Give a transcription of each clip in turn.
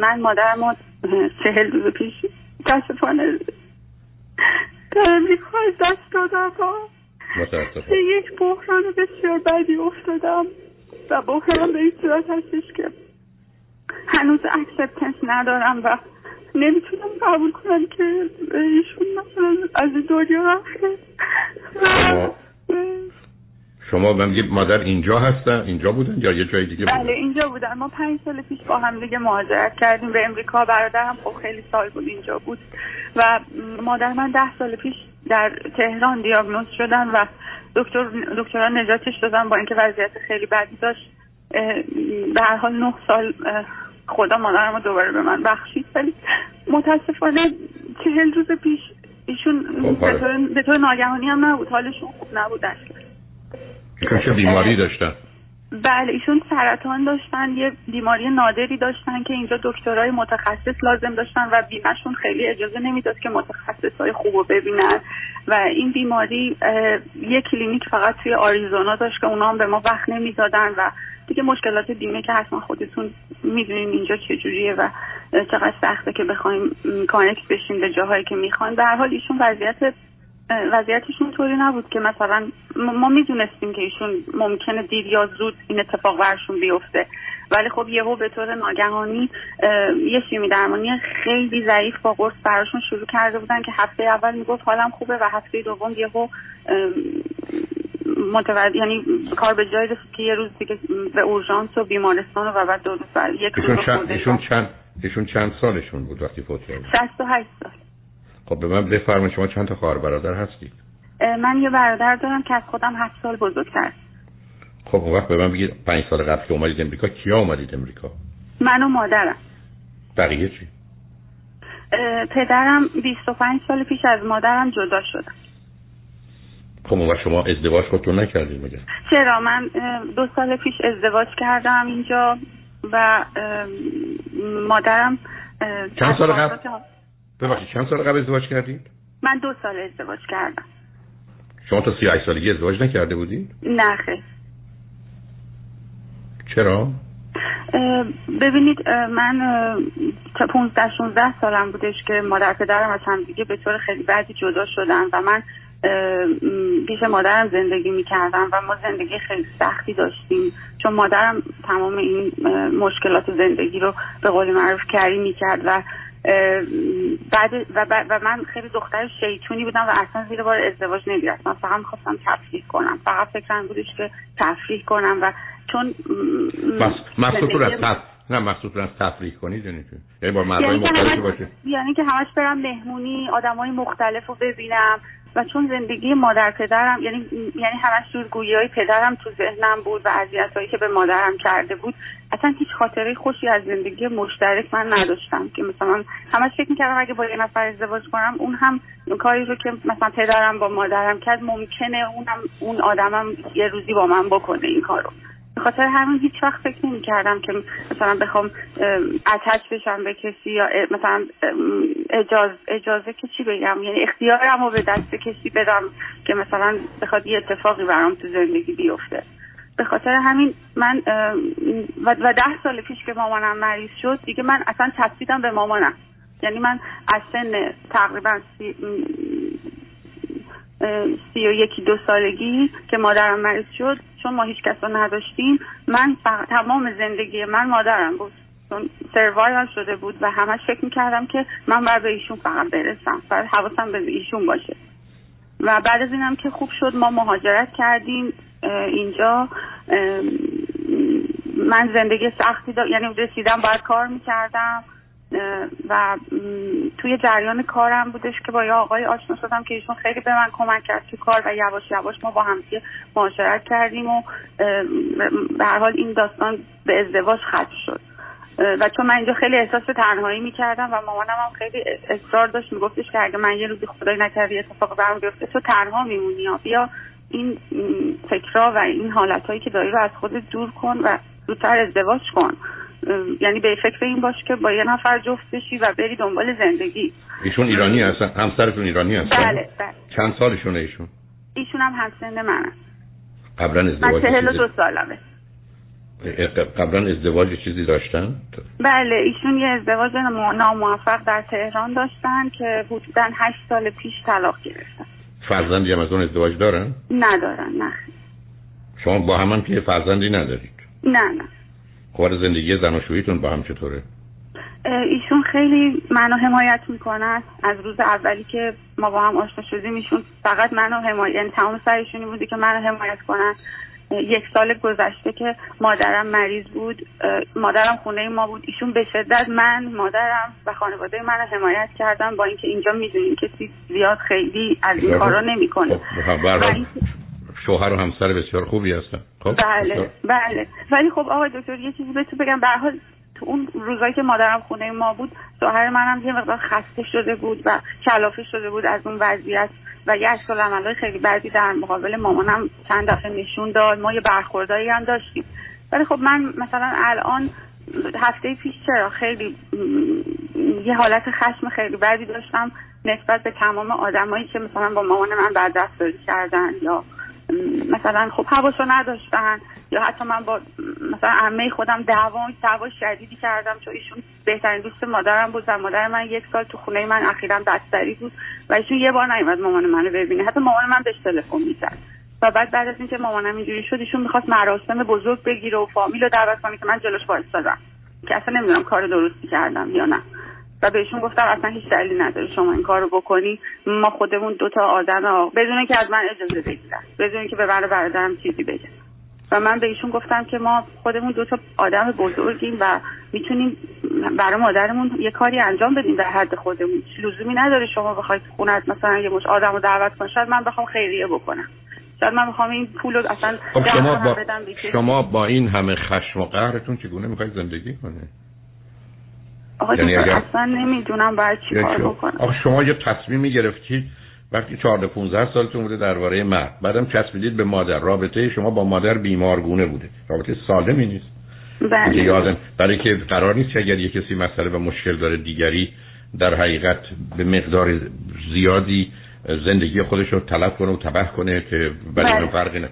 من مادرم چهل روز پیش متاسفانه در امریکا دست دادم. به یک بحران بسیار بدی افتادم و بحران به این صورت هستش که هنوز اکسپتنس ندارم و نمی‌تونم قبول کنم که ایشون مثلا از دنیا رفته شما من مادر اینجا هستن اینجا بودن یا یه جای دیگه بودن؟ بله اینجا بودن. ما پنج سال پیش با هم دیگه مهاجرت کردیم به امریکا. برادرم خب خیلی سال بود اینجا بود و مادر من ده سال پیش در تهران دیاگنوز شدن و دکتر دکترها نجاتش دادن با اینکه وضعیت خیلی بدی داشت. به هر حال نه سال خدا مادرم رو دوباره به من بخشید. ولی متاسفانه چهل روز پیش ایشون خب، به طور ناگهانی هم نبود. حالشون خوب نبود اصلا. چه بیماری داشتن. بله ایشون سرطان داشتن یه بیماری نادری داشتن که اینجا دکترای متخصص لازم داشتن و بیمهشون خیلی اجازه نمی‌داد که متخصص های خوب رو ببینن. و این بیماری یه کلینیک فقط توی آریزونا داشت که اونا هم به ما وقت نمی‌دادن و دیگه مشکلات بیمه که حتما خودتون می‌دونین اینجا چجوریه و چقدر سخته که بخوایم connect بشیم به جاهایی که می‌خوایم. به هر حال ایشون وضعیت وضعیتشون طوری نبود که مثلا ما می‌دونستیم که ایشون ممکنه دیر یا زود این اتفاق برشون بیفته. ولی خب یهو به طور ناگهانی یه شیمی درمانی خیلی ضعیف با قرص براشون شروع کرده بودن که هفته اول می‌گفت حالم خوبه و هفته دوم یهو متوجه یعنی کار به جای رسید که یه روز دیگه به اورژانس و بیمارستان و بعد دو روز بعد یک روز ایشون چند ایشون چند سالشون بود وقتی فوت کردن؟ 68 سال. خب به من بفرمایید شما چند تا خواهر برادر هستید؟ من یه برادر دارم که از خودم هفت سال بزرگتر خب اون وقت به من بگید پنج سال قبل که اومدید امریکا کیا اومدید امریکا؟ من و مادرم. بقیه چی؟ پدرم 25 سال پیش از مادرم جدا شدم. خب و شما ازدواج خودتون نکردید مگه؟ چرا؟ من دو سال پیش ازدواج کردم اینجا و مادرم چند سال قبل؟ ببخشید چند سال قبل ازدواج کردید؟ من دو سال ازدواج کردم. شما تا 38 سالگی ازدواج نکرده بودید؟ نه خیلی چرا؟ ببینید من تا 15 16 سالم بودش که مادر پدرم از هم دیگه به طور خیلی بدی جدا شدن و من پیش مادرم زندگی می‌کردم و ما زندگی خیلی سختی داشتیم. چون مادرم تمام این مشکلات زندگی رو به قول معروف کری می‌کرد و بعد و, و من خیلی دختر شیطونی بودم و اصلا زیر بار ازدواج نمی‌رفتم. فقط می‌خواستم تفریح کنم. فقط فکرم بودش که تفریح کنم و چون مقصود از تف... نه مقصود از تفریح کنید یعنی یعنی با مردای یعنی مختلفی باشه. یعنی که همش برم مهمونی آدمای مختلف رو ببینم. و چون زندگی مادر پدرم یعنی یعنی همش دورگویی های پدرم تو ذهنم بود و اذیت هایی که به مادرم کرده بود اصلا هیچ خاطره خوشی از زندگی مشترک من نداشتم که مثلا همش فکر می‌کردم اگه با یه نفر ازدواج کنم اون هم کاری رو که مثلا پدرم با مادرم کرد ممکنه اونم اون آدمم یه روزی با من بکنه این کارو. خاطر همین هیچ وقت فکر نمی کردم که مثلا بخوام اتچ بشم به کسی یا مثلا اجازه, اجازه که چی بگم؟ یعنی اختیارم رو به دست کسی بدم که مثلا بخواد یه اتفاقی برام تو زندگی بیفته. به خاطر همین من و ده سال پیش که مامانم مریض شد دیگه من اصلا تصویدم به مامانم. یعنی من از سن تقریبا سی و یکی دو سالگی که مادرم مریض شد. چون ما هیچ کس رو نداشتیم من تمام زندگی من مادرم بود. چون سروایو شده بود و همش فکر می‌کردم که من باید به ایشون فقط برسم. و حواسم به ایشون باشه. و بعد از اینم که خوب شد ما مهاجرت کردیم. اینجا من زندگی سختی دا... یعنی رسیدم باید کار می‌کردم. و توی جریان کارم بودش که با یه آقای آشنا شدم که ایشون خیلی به من کمک کرد تو کار و یواش یواش ما با هم معاشرت کردیم و به هر حال این داستان به ازدواج ختم شد. و چون من اینجا خیلی احساس تنهایی می‌کردم و مامانم هم خیلی اصرار داشت میگفتش که اگه من یه روزی خدای نکردی اتفاق برام بیفته تو تنها میمونی بیا این فکرها و این حالتهایی که داری رو از خودت دور کن و زودتر ازدواج کن. یعنی به فکر این باش که با یه نفر جفت بشی و بری دنبال زندگی. ایشون ایرانی هستن همسرتون ایرانی هستن؟ بله بله. چند سالشونه ایشون؟ ایشون هم همسن من قبلا ازدواج من دو سالمه. قبلا ازدواج چیزی داشتن؟ بله ایشون یه ازدواج ناموفق در تهران داشتن که حدودا هشت سال پیش طلاق گرفتن. فرزندی هم از اون ازدواج دارن؟ ندارن نه. شما با همان که فرزندی ندارید؟ نه نه. خوار زندگی زن با هم چطوره؟ ایشون خیلی منو حمایت می‌کنن. از روز اولی که ما با هم آشنا شدیم ایشون فقط منو حمایت یعنی تمام سرشونی بوده که منو حمایت کنن. یک سال گذشته که مادرم مریض بود. مادرم خونه ما بود. ایشون به شدت من مادرم و خانواده من حمایت کردن با اینکه اینجا می‌دونیم کسی زیاد خیلی از این کارا نمی‌کنه. خب، شوهر و همسر بسیار خوبی هستن. خب؟ بله بله. ولی خب آقای دکتر یه چیزی بهتون بگم. به حال تو اون روزایی که مادرم خونه ما بود شوهر منم یه مقدار خسته شده بود و کلافه شده بود از اون وضعیت و یه عملهای خیلی بدی در مقابل مامانم چند دفعه نشون داد. ما یه برخوردایی هم داشتیم. ولی خب من مثلا الان هفته پیش چرا خیلی یه حالت خشم خیلی بدی داشتم نسبت به تمام آدمایی که مثلا با مامان من بعد دستوری کردن یا مثلا خب حواسو نداشتن یا حتی من با مثلا عمه خودم دعوا دعوا شدیدی کردم چون ایشون بهترین دوست مادرم بود و مادر من یک سال تو خونه من اخیرا بستری بود و ایشون یه بار نیومد مامان منو ببینه. حتی مامان من بهش تلفن می‌زد. و بعد بعد از اینکه مامانم اینجوری شد ایشون می‌خواست مراسم بزرگ بگیره و فامیل رو دعوت کنه که من جلوش وایسادم که اصلا نمی‌دونم کار درستی کردم یا نه. و بهشون گفتم اصلا هیچ دلیلی نداره شما این کارو بکنی ما خودمون دوتا آدم بدون که از من اجازه بگیرن بدون که به من برادرم چیزی بگن و من به ایشون گفتم که ما خودمون دو تا آدم بزرگیم و می‌تونیم برای مادرمون یه کاری انجام بدیم در حد خودمون. لزومی نداره شما بخواید خونت مثلا یه مش آدم رو دعوت کنید شاید من بخوام خیریه بکنم. شاید من بخوام این پول رو اصلا خب شما با, شما با این همه خشم و قهرتون چگونه می‌خواید زندگی کنه آقا یعنی اصلا نمی‌دونم باید چی کار بکنم. آقا شما یه تصمیمی گرفتید وقتی 14 15 سالتون بوده درباره مرد. بعدم چسبیدید به مادر. رابطه شما با مادر بیمارگونه بوده. رابطه سالمی نیست. بله. یادم برای که قرار نیست اگر یه کسی مسئله و مشکل داره دیگری در حقیقت به مقدار زیادی زندگی خودش رو تلف کنه و تبه کنه که برای بله. فرقی نه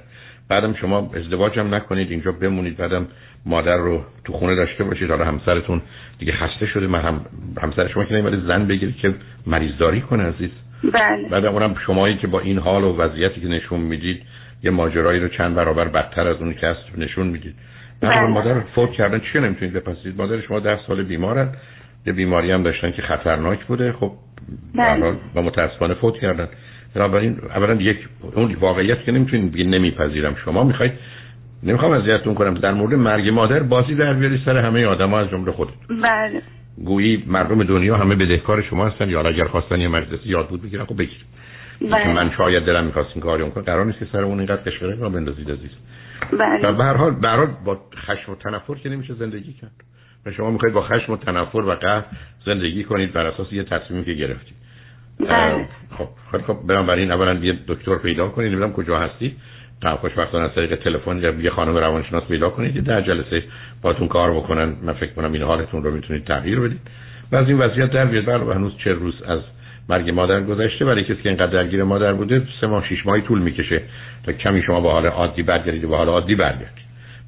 بعدم شما ازدواج هم نکنید اینجا بمونید بعدم مادر رو تو خونه داشته باشید حالا همسرتون دیگه خسته شده من هم همسر شما که نمیاد زن بگیرید که مریضداری کنه عزیز. بله. بعد اونم شمایی که با این حال و وضعیتی که نشون می‌دید یه ماجرایی رو چند برابر بدتر از اون که نشون می‌دید. بله. مادر فوت کردن چی نمی‌تونید بپذیرید؟ مادر شما ده سال بیمارن یه بیماری هم داشتن که خطرناک بوده خب بله. و متاسفانه فوت کردن. بنابراین اولا یک اون واقعیت که نمی‌تونید بگید نمیپذیرم. شما می‌خواید نمی‌خوام اذیتتون کنم. در مورد مرگ مادر بازی در بیاری سر همه آدما از جمله خودت بله. گویی مردم دنیا همه بدهکار شما هستن. یا اگر خواستن یه مجلس یاد بود بگیرن خب بگیر بله. من شاید دلم می‌خواست این کاری کنم. قرار نیست که سر اون اینقدر کشوره را بندازید عزیز. بله. به هر حال به با خشم و تنفر که نمیشه زندگی کرد. و شما می‌خواید با خشم و تنفر و قهر زندگی کنید بر اساس یه تصمیمی که گرفتید. خب خب بنابراین اولا یه دکتر پیدا کنید نمی‌دونم کجا هستی. خوشبختانه از طریق تلفن یا یه خانم روانشناس پیدا کنید که در جلسه باتون کار بکنن. من فکر کنم این حالتون رو می‌تونید تغییر بدید. و از این وضعیت در بیاد. بله هنوز چه روز از مرگ مادر گذشته برای کسی که اینقدر درگیر مادر بوده سه ماه شش ماهی طول می‌کشه تا کمی شما با حال عادی برگردید و با حال عادی این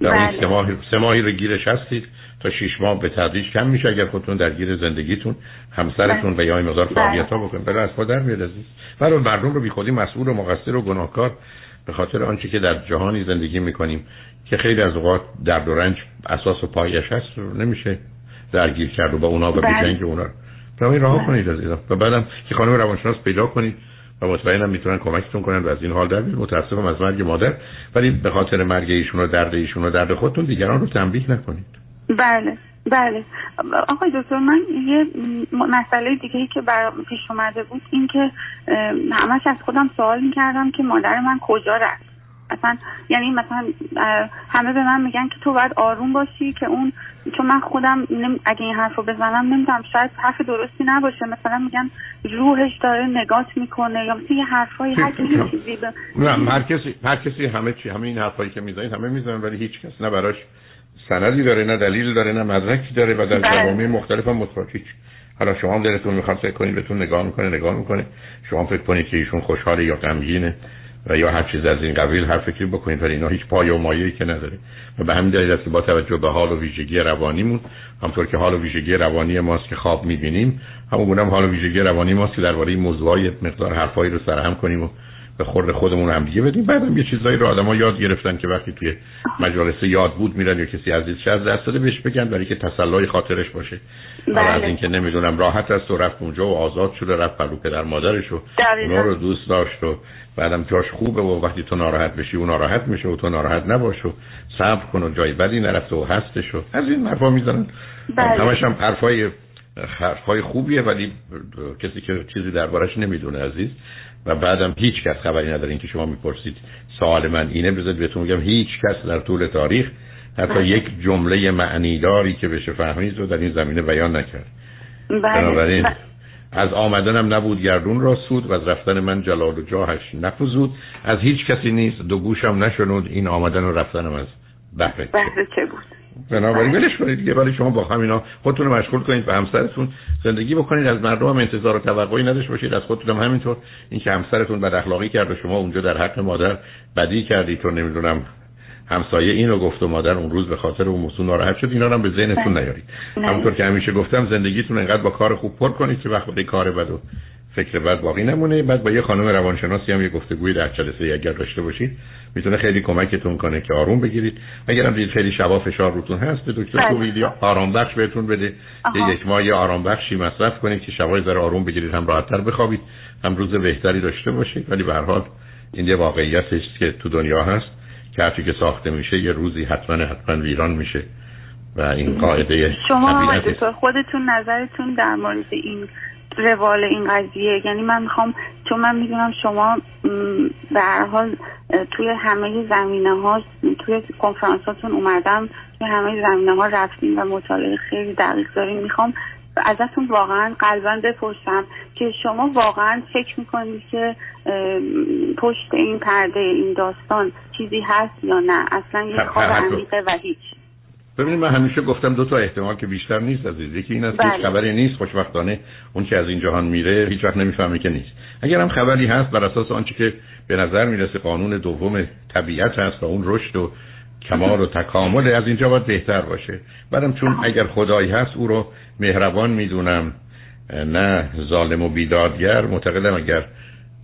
بله. سه ماه سه ماهی رو گیرش هستید تا شش ماه به تدریج کم میشه. اگر خودتون درگیر زندگیتون همسرتون و یا این مقدار فعالیت ها بکنید. برای از در میاد عزیز. برای مردم رو بیخودی مسئول و مقصر و گناهکار به خاطر آنچه که در جهانی زندگی می‌کنیم که خیلی از اوقات درد و رنج اساس و پایش هست رو نمیشه درگیر کرد و با اونا و بجنگ بله. اونا رو. راه بله. کنید عزیزم. و بعدم که خانم روانشناس پیدا کنید. و مطمئنم می‌تونن کمکتون کنن و از این حال در بیارید متاسفم از مرگ مادر. ولی به خاطر مرگ ایشون و درد ایشون و درد خودتون دیگران رو تنبیه نکنید. بله بله. آقای دکتر من یه مسئله دیگه ای که برام پیش اومده بود این که همش از خودم سوال می‌کردم که مادر من کجا رفت. اصلا یعنی مثلا همه به من میگن که تو باید آروم باشی که اون چون من خودم اگه این حرف رو بزنم نمی‌دونم شاید حرف درستی نباشه. مثلا میگن روحش داره نگات می‌کنه یا مثلا یه حرفایی هر چیزی نه هر کسی هر کسی همه چی همه این حرفایی که می‌زنید همه می‌زنن ولی هیچ کس نه براش سندی داره نه دلیل داره نه مدرکی داره و در بله. جوامع مختلف هم متفاوت. حالا شما دلتون می‌خواد فکر کنید بهتون نگاه می‌کنه نگاه می‌کنه. شما فکر کنید که ایشون خوشحاله یا غمگینه. و یا هر چیز از این قبیل هر فکری بکنید ولی اینا هیچ پای و مایه‌ای که نداره. و به همین دلیل است که با توجه به حال و ویژگی روانیمون همطور که حال و ویژگی روانی ماست که خواب می‌بینیم همون هم حال و ویژگی روانی ماست که درباره موضوعای مقدار حرفایی رو سرهم کنیم و به خورد خودمون هم دیگه بدیم بعدم یه چیزایی رو آدما یاد گرفتن که وقتی توی مجالس یاد بود میرن یا کسی عزیز از دست داده بهش بگن برای که تسلای خاطرش باشه بله. از اینکه نمی‌دونم راحت است و رفت اونجا و آزاد شده رفت پلو پدر مادرش و اونا رو دوست داشت و بعدم جاش خوبه و وقتی تو ناراحت بشی اون ناراحت میشه و تو ناراحت نباش و صبر کن و جای بدی نرفته و هستش و از این حرفا می‌زنن بله. همش هم حرفای حرفای خوبیه ولی کسی که چیزی دربارش نمی‌دونه عزیز و بعدم هیچ کس خبری نداره که شما می‌پرسید سوال من اینه بذارید بهتون میگم هیچ کس در طول تاریخ حتی بله. یک جمله معنیداری که بشه فهمید رو در این زمینه بیان نکرد بله. بنابراین بله. از آمدنم نبود گردون را سود و از رفتن من جلال و جاهش نفزود از هیچ کسی نیست دو گوشم نشنود این آمدن و رفتنم از بهره چه بود بنابراین ولش کنید دیگه. ولی شما با همینا خودتون رو مشغول کنید و همسرتون. زندگی بکنید. از مردم هم انتظار و توقعی نداشته باشید. از خودتون هم همینطور. اینکه همسرتون بد اخلاقی کرد و شما اونجا در حق مادر بدی کردید تو نمی‌دونم همسایه اینو گفت و مادر اون روز به خاطر اون موضوع ناراحت شد. اینا هم به ذهنتون بله. نیارید. همونطور که همیشه گفتم زندگیتون انقدر با کار خوب پر کنید که وقت به کار بد و فکر بد باقی نمونه. بعد با یه خانم روانشناسی هم یه گفتگوی در جلسه اگر داشته باشید می‌تونه خیلی کمکتون کنه که آروم بگیرید. اگرم دید خیلی شبا فشار روتون هست به دکتر بله. ویدیو آرام بخش بهتون بده. یه یک ماه یه آرام بخشی مصرف کنید که شبای ذره آروم بگیرید هم راحتتر بخوابید. هم روز بهتری داشته باشید. ولی به هر حال این یه واقعیت است که تو دنیا هست که که ساخته میشه یه روزی حتما حتما ویران میشه. و این قاعده شما خودتون نظرتون در مورد این روال این قضیه. یعنی من می‌خوام چون من می‌دونم شما به هر حال توی همه زمینه ها توی کنفرانساتون اومدم توی همه زمینه ها رفتیم و مطالعه خیلی دقیق داریم. می‌خوام ازتون واقعا قلبا بپرسم که شما واقعا فکر می‌کنید که پشت این پرده این داستان چیزی هست یا نه؟ اصلا یه خواب عمیقه و هیچ. ببینید من همیشه گفتم دو تا احتمال که بیشتر نیست عزیز یکی این است که بله. خبری نیست خوشبختانه اون که از این جهان میره هیچ وقت نمی‌فهمه که نیست. اگر هم خبری هست بر اساس آنچه که به نظر می‌رسه قانون دوم طبیعت هست و اون رشد و کمال و تکامل از اینجا باید بهتر باشه. بعدم چون اگر خدایی هست او رو مهربان می‌دونم. نه ظالم و بیدادگر. معتقدم اگر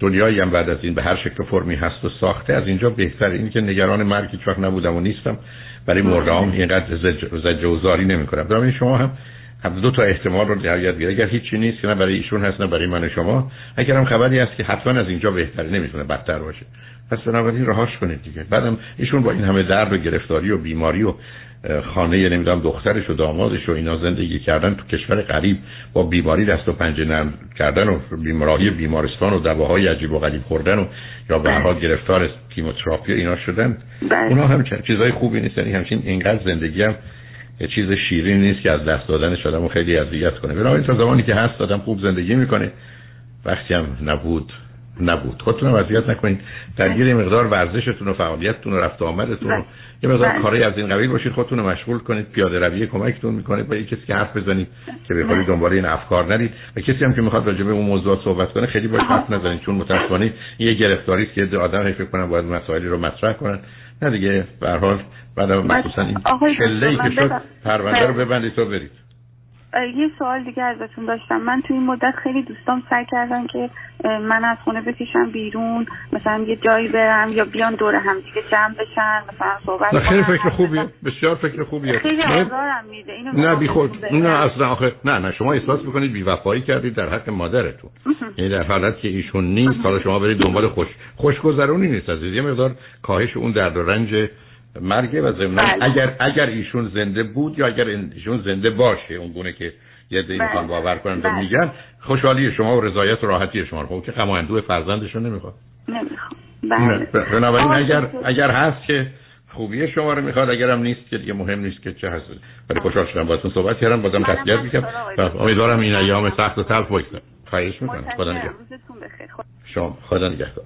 دنیایی هم بعد از این به هر شکل فرمی هست و ساخته از اینجا بهتر. این که نگران مرگ هیچ وقت نبودم و نیستم. برای مردام اینقدر زجوزاری نمی کنم شما هم هم دو تا احتمال رو در گیر اگر هیچی نیست که نه برای ایشون هست نه برای من و شما. اگر هم خبری هست که حتما از اینجا بهتره نمی‌تونه بدتر باشه. پس بنابراین رهاش کنید دیگه. بعدم ایشون با این همه درد و گرفتاری و بیماری و خانه نمی‌دونم دخترش و دامادش و اینا زندگی کردن تو کشور غریب با بیماری دست و پنجه نرم کردن و بیماری بیمارستان و دواهای عجیب و غریب خوردن و یا به حال گرفتار کیموتراپی اینا شدن. بله. اونا هم چیزای خوبی نیست. یعنی همچین اینقدر زندگی هم یه چیز شیرین نیست که از دست دادنش آدمو خیلی اذیت کنه. بنابراین تا زمانی که هست آدم خوب زندگی می‌کنه. وقتی هم نبود نبود. خودتون اذیت نکنید. درگیر مقدار ورزشتون و فعالیتتون و رفت آمدتون. و یه مقدار بله. کاری از این قبیل باشید خودتون رو مشغول کنید. پیاده روی کمکتون می‌کنه. با یه کسی که حرف بزنید که به بله. دنبال این افکار نرید و کسی هم که می‌خواد راجع به اون موضوع صحبت کنه خیلی باش حرف نزنید. چون متأسفانه یه گرفتاری است که آدم فکر کنن باید مسائلی رو مطرح کنن نه دیگه به حال. بعد مخصوصا این چله که شد پرونده رو ببندید تو برید. یه سوال دیگه ازتون داشتم. من توی این مدت خیلی دوستام سعی کردن که من از خونه بکشم بیرون مثلا یه جایی برم یا بیان دور هم دیگه جمع بشن مثلا صحبت خیلی فکر خوبیه. بسیار فکر خوبیه. خیلی آزارم میده. اینو نه بی خود نه اصلا آخه نه نه شما احساس می‌کنید بی وفایی کردید در حق مادرتون. یعنی در حالت که ایشون نیست حالا شما برید دنبال خوش خوشگذرونی نیست عزیز. یه مقدار کاهش اون درد و رنج مرگ و ضمن بله. اگر اگر ایشون زنده بود یا اگر ایشون زنده باشه اون گونه که یه دی بله. می‌خوان باور کنن بله. میگن خوشحالی شما و رضایت و راحتی شما رو. خب که غم فرزندشون نمی‌خواد. نمی‌خواد بله. بنابراین اگر اگر هست که خوبی شما رو می‌خواد اگرم نیست که دیگه مهم نیست که چه هست. ولی خوشحال شدم باهاتون صحبت کردم بازم تسلیت می‌کنم. امیدوارم این ایام سخت و تلخ بگذره. خواهش می‌کنم. خدا نگهدار. شما خدا نگهدار.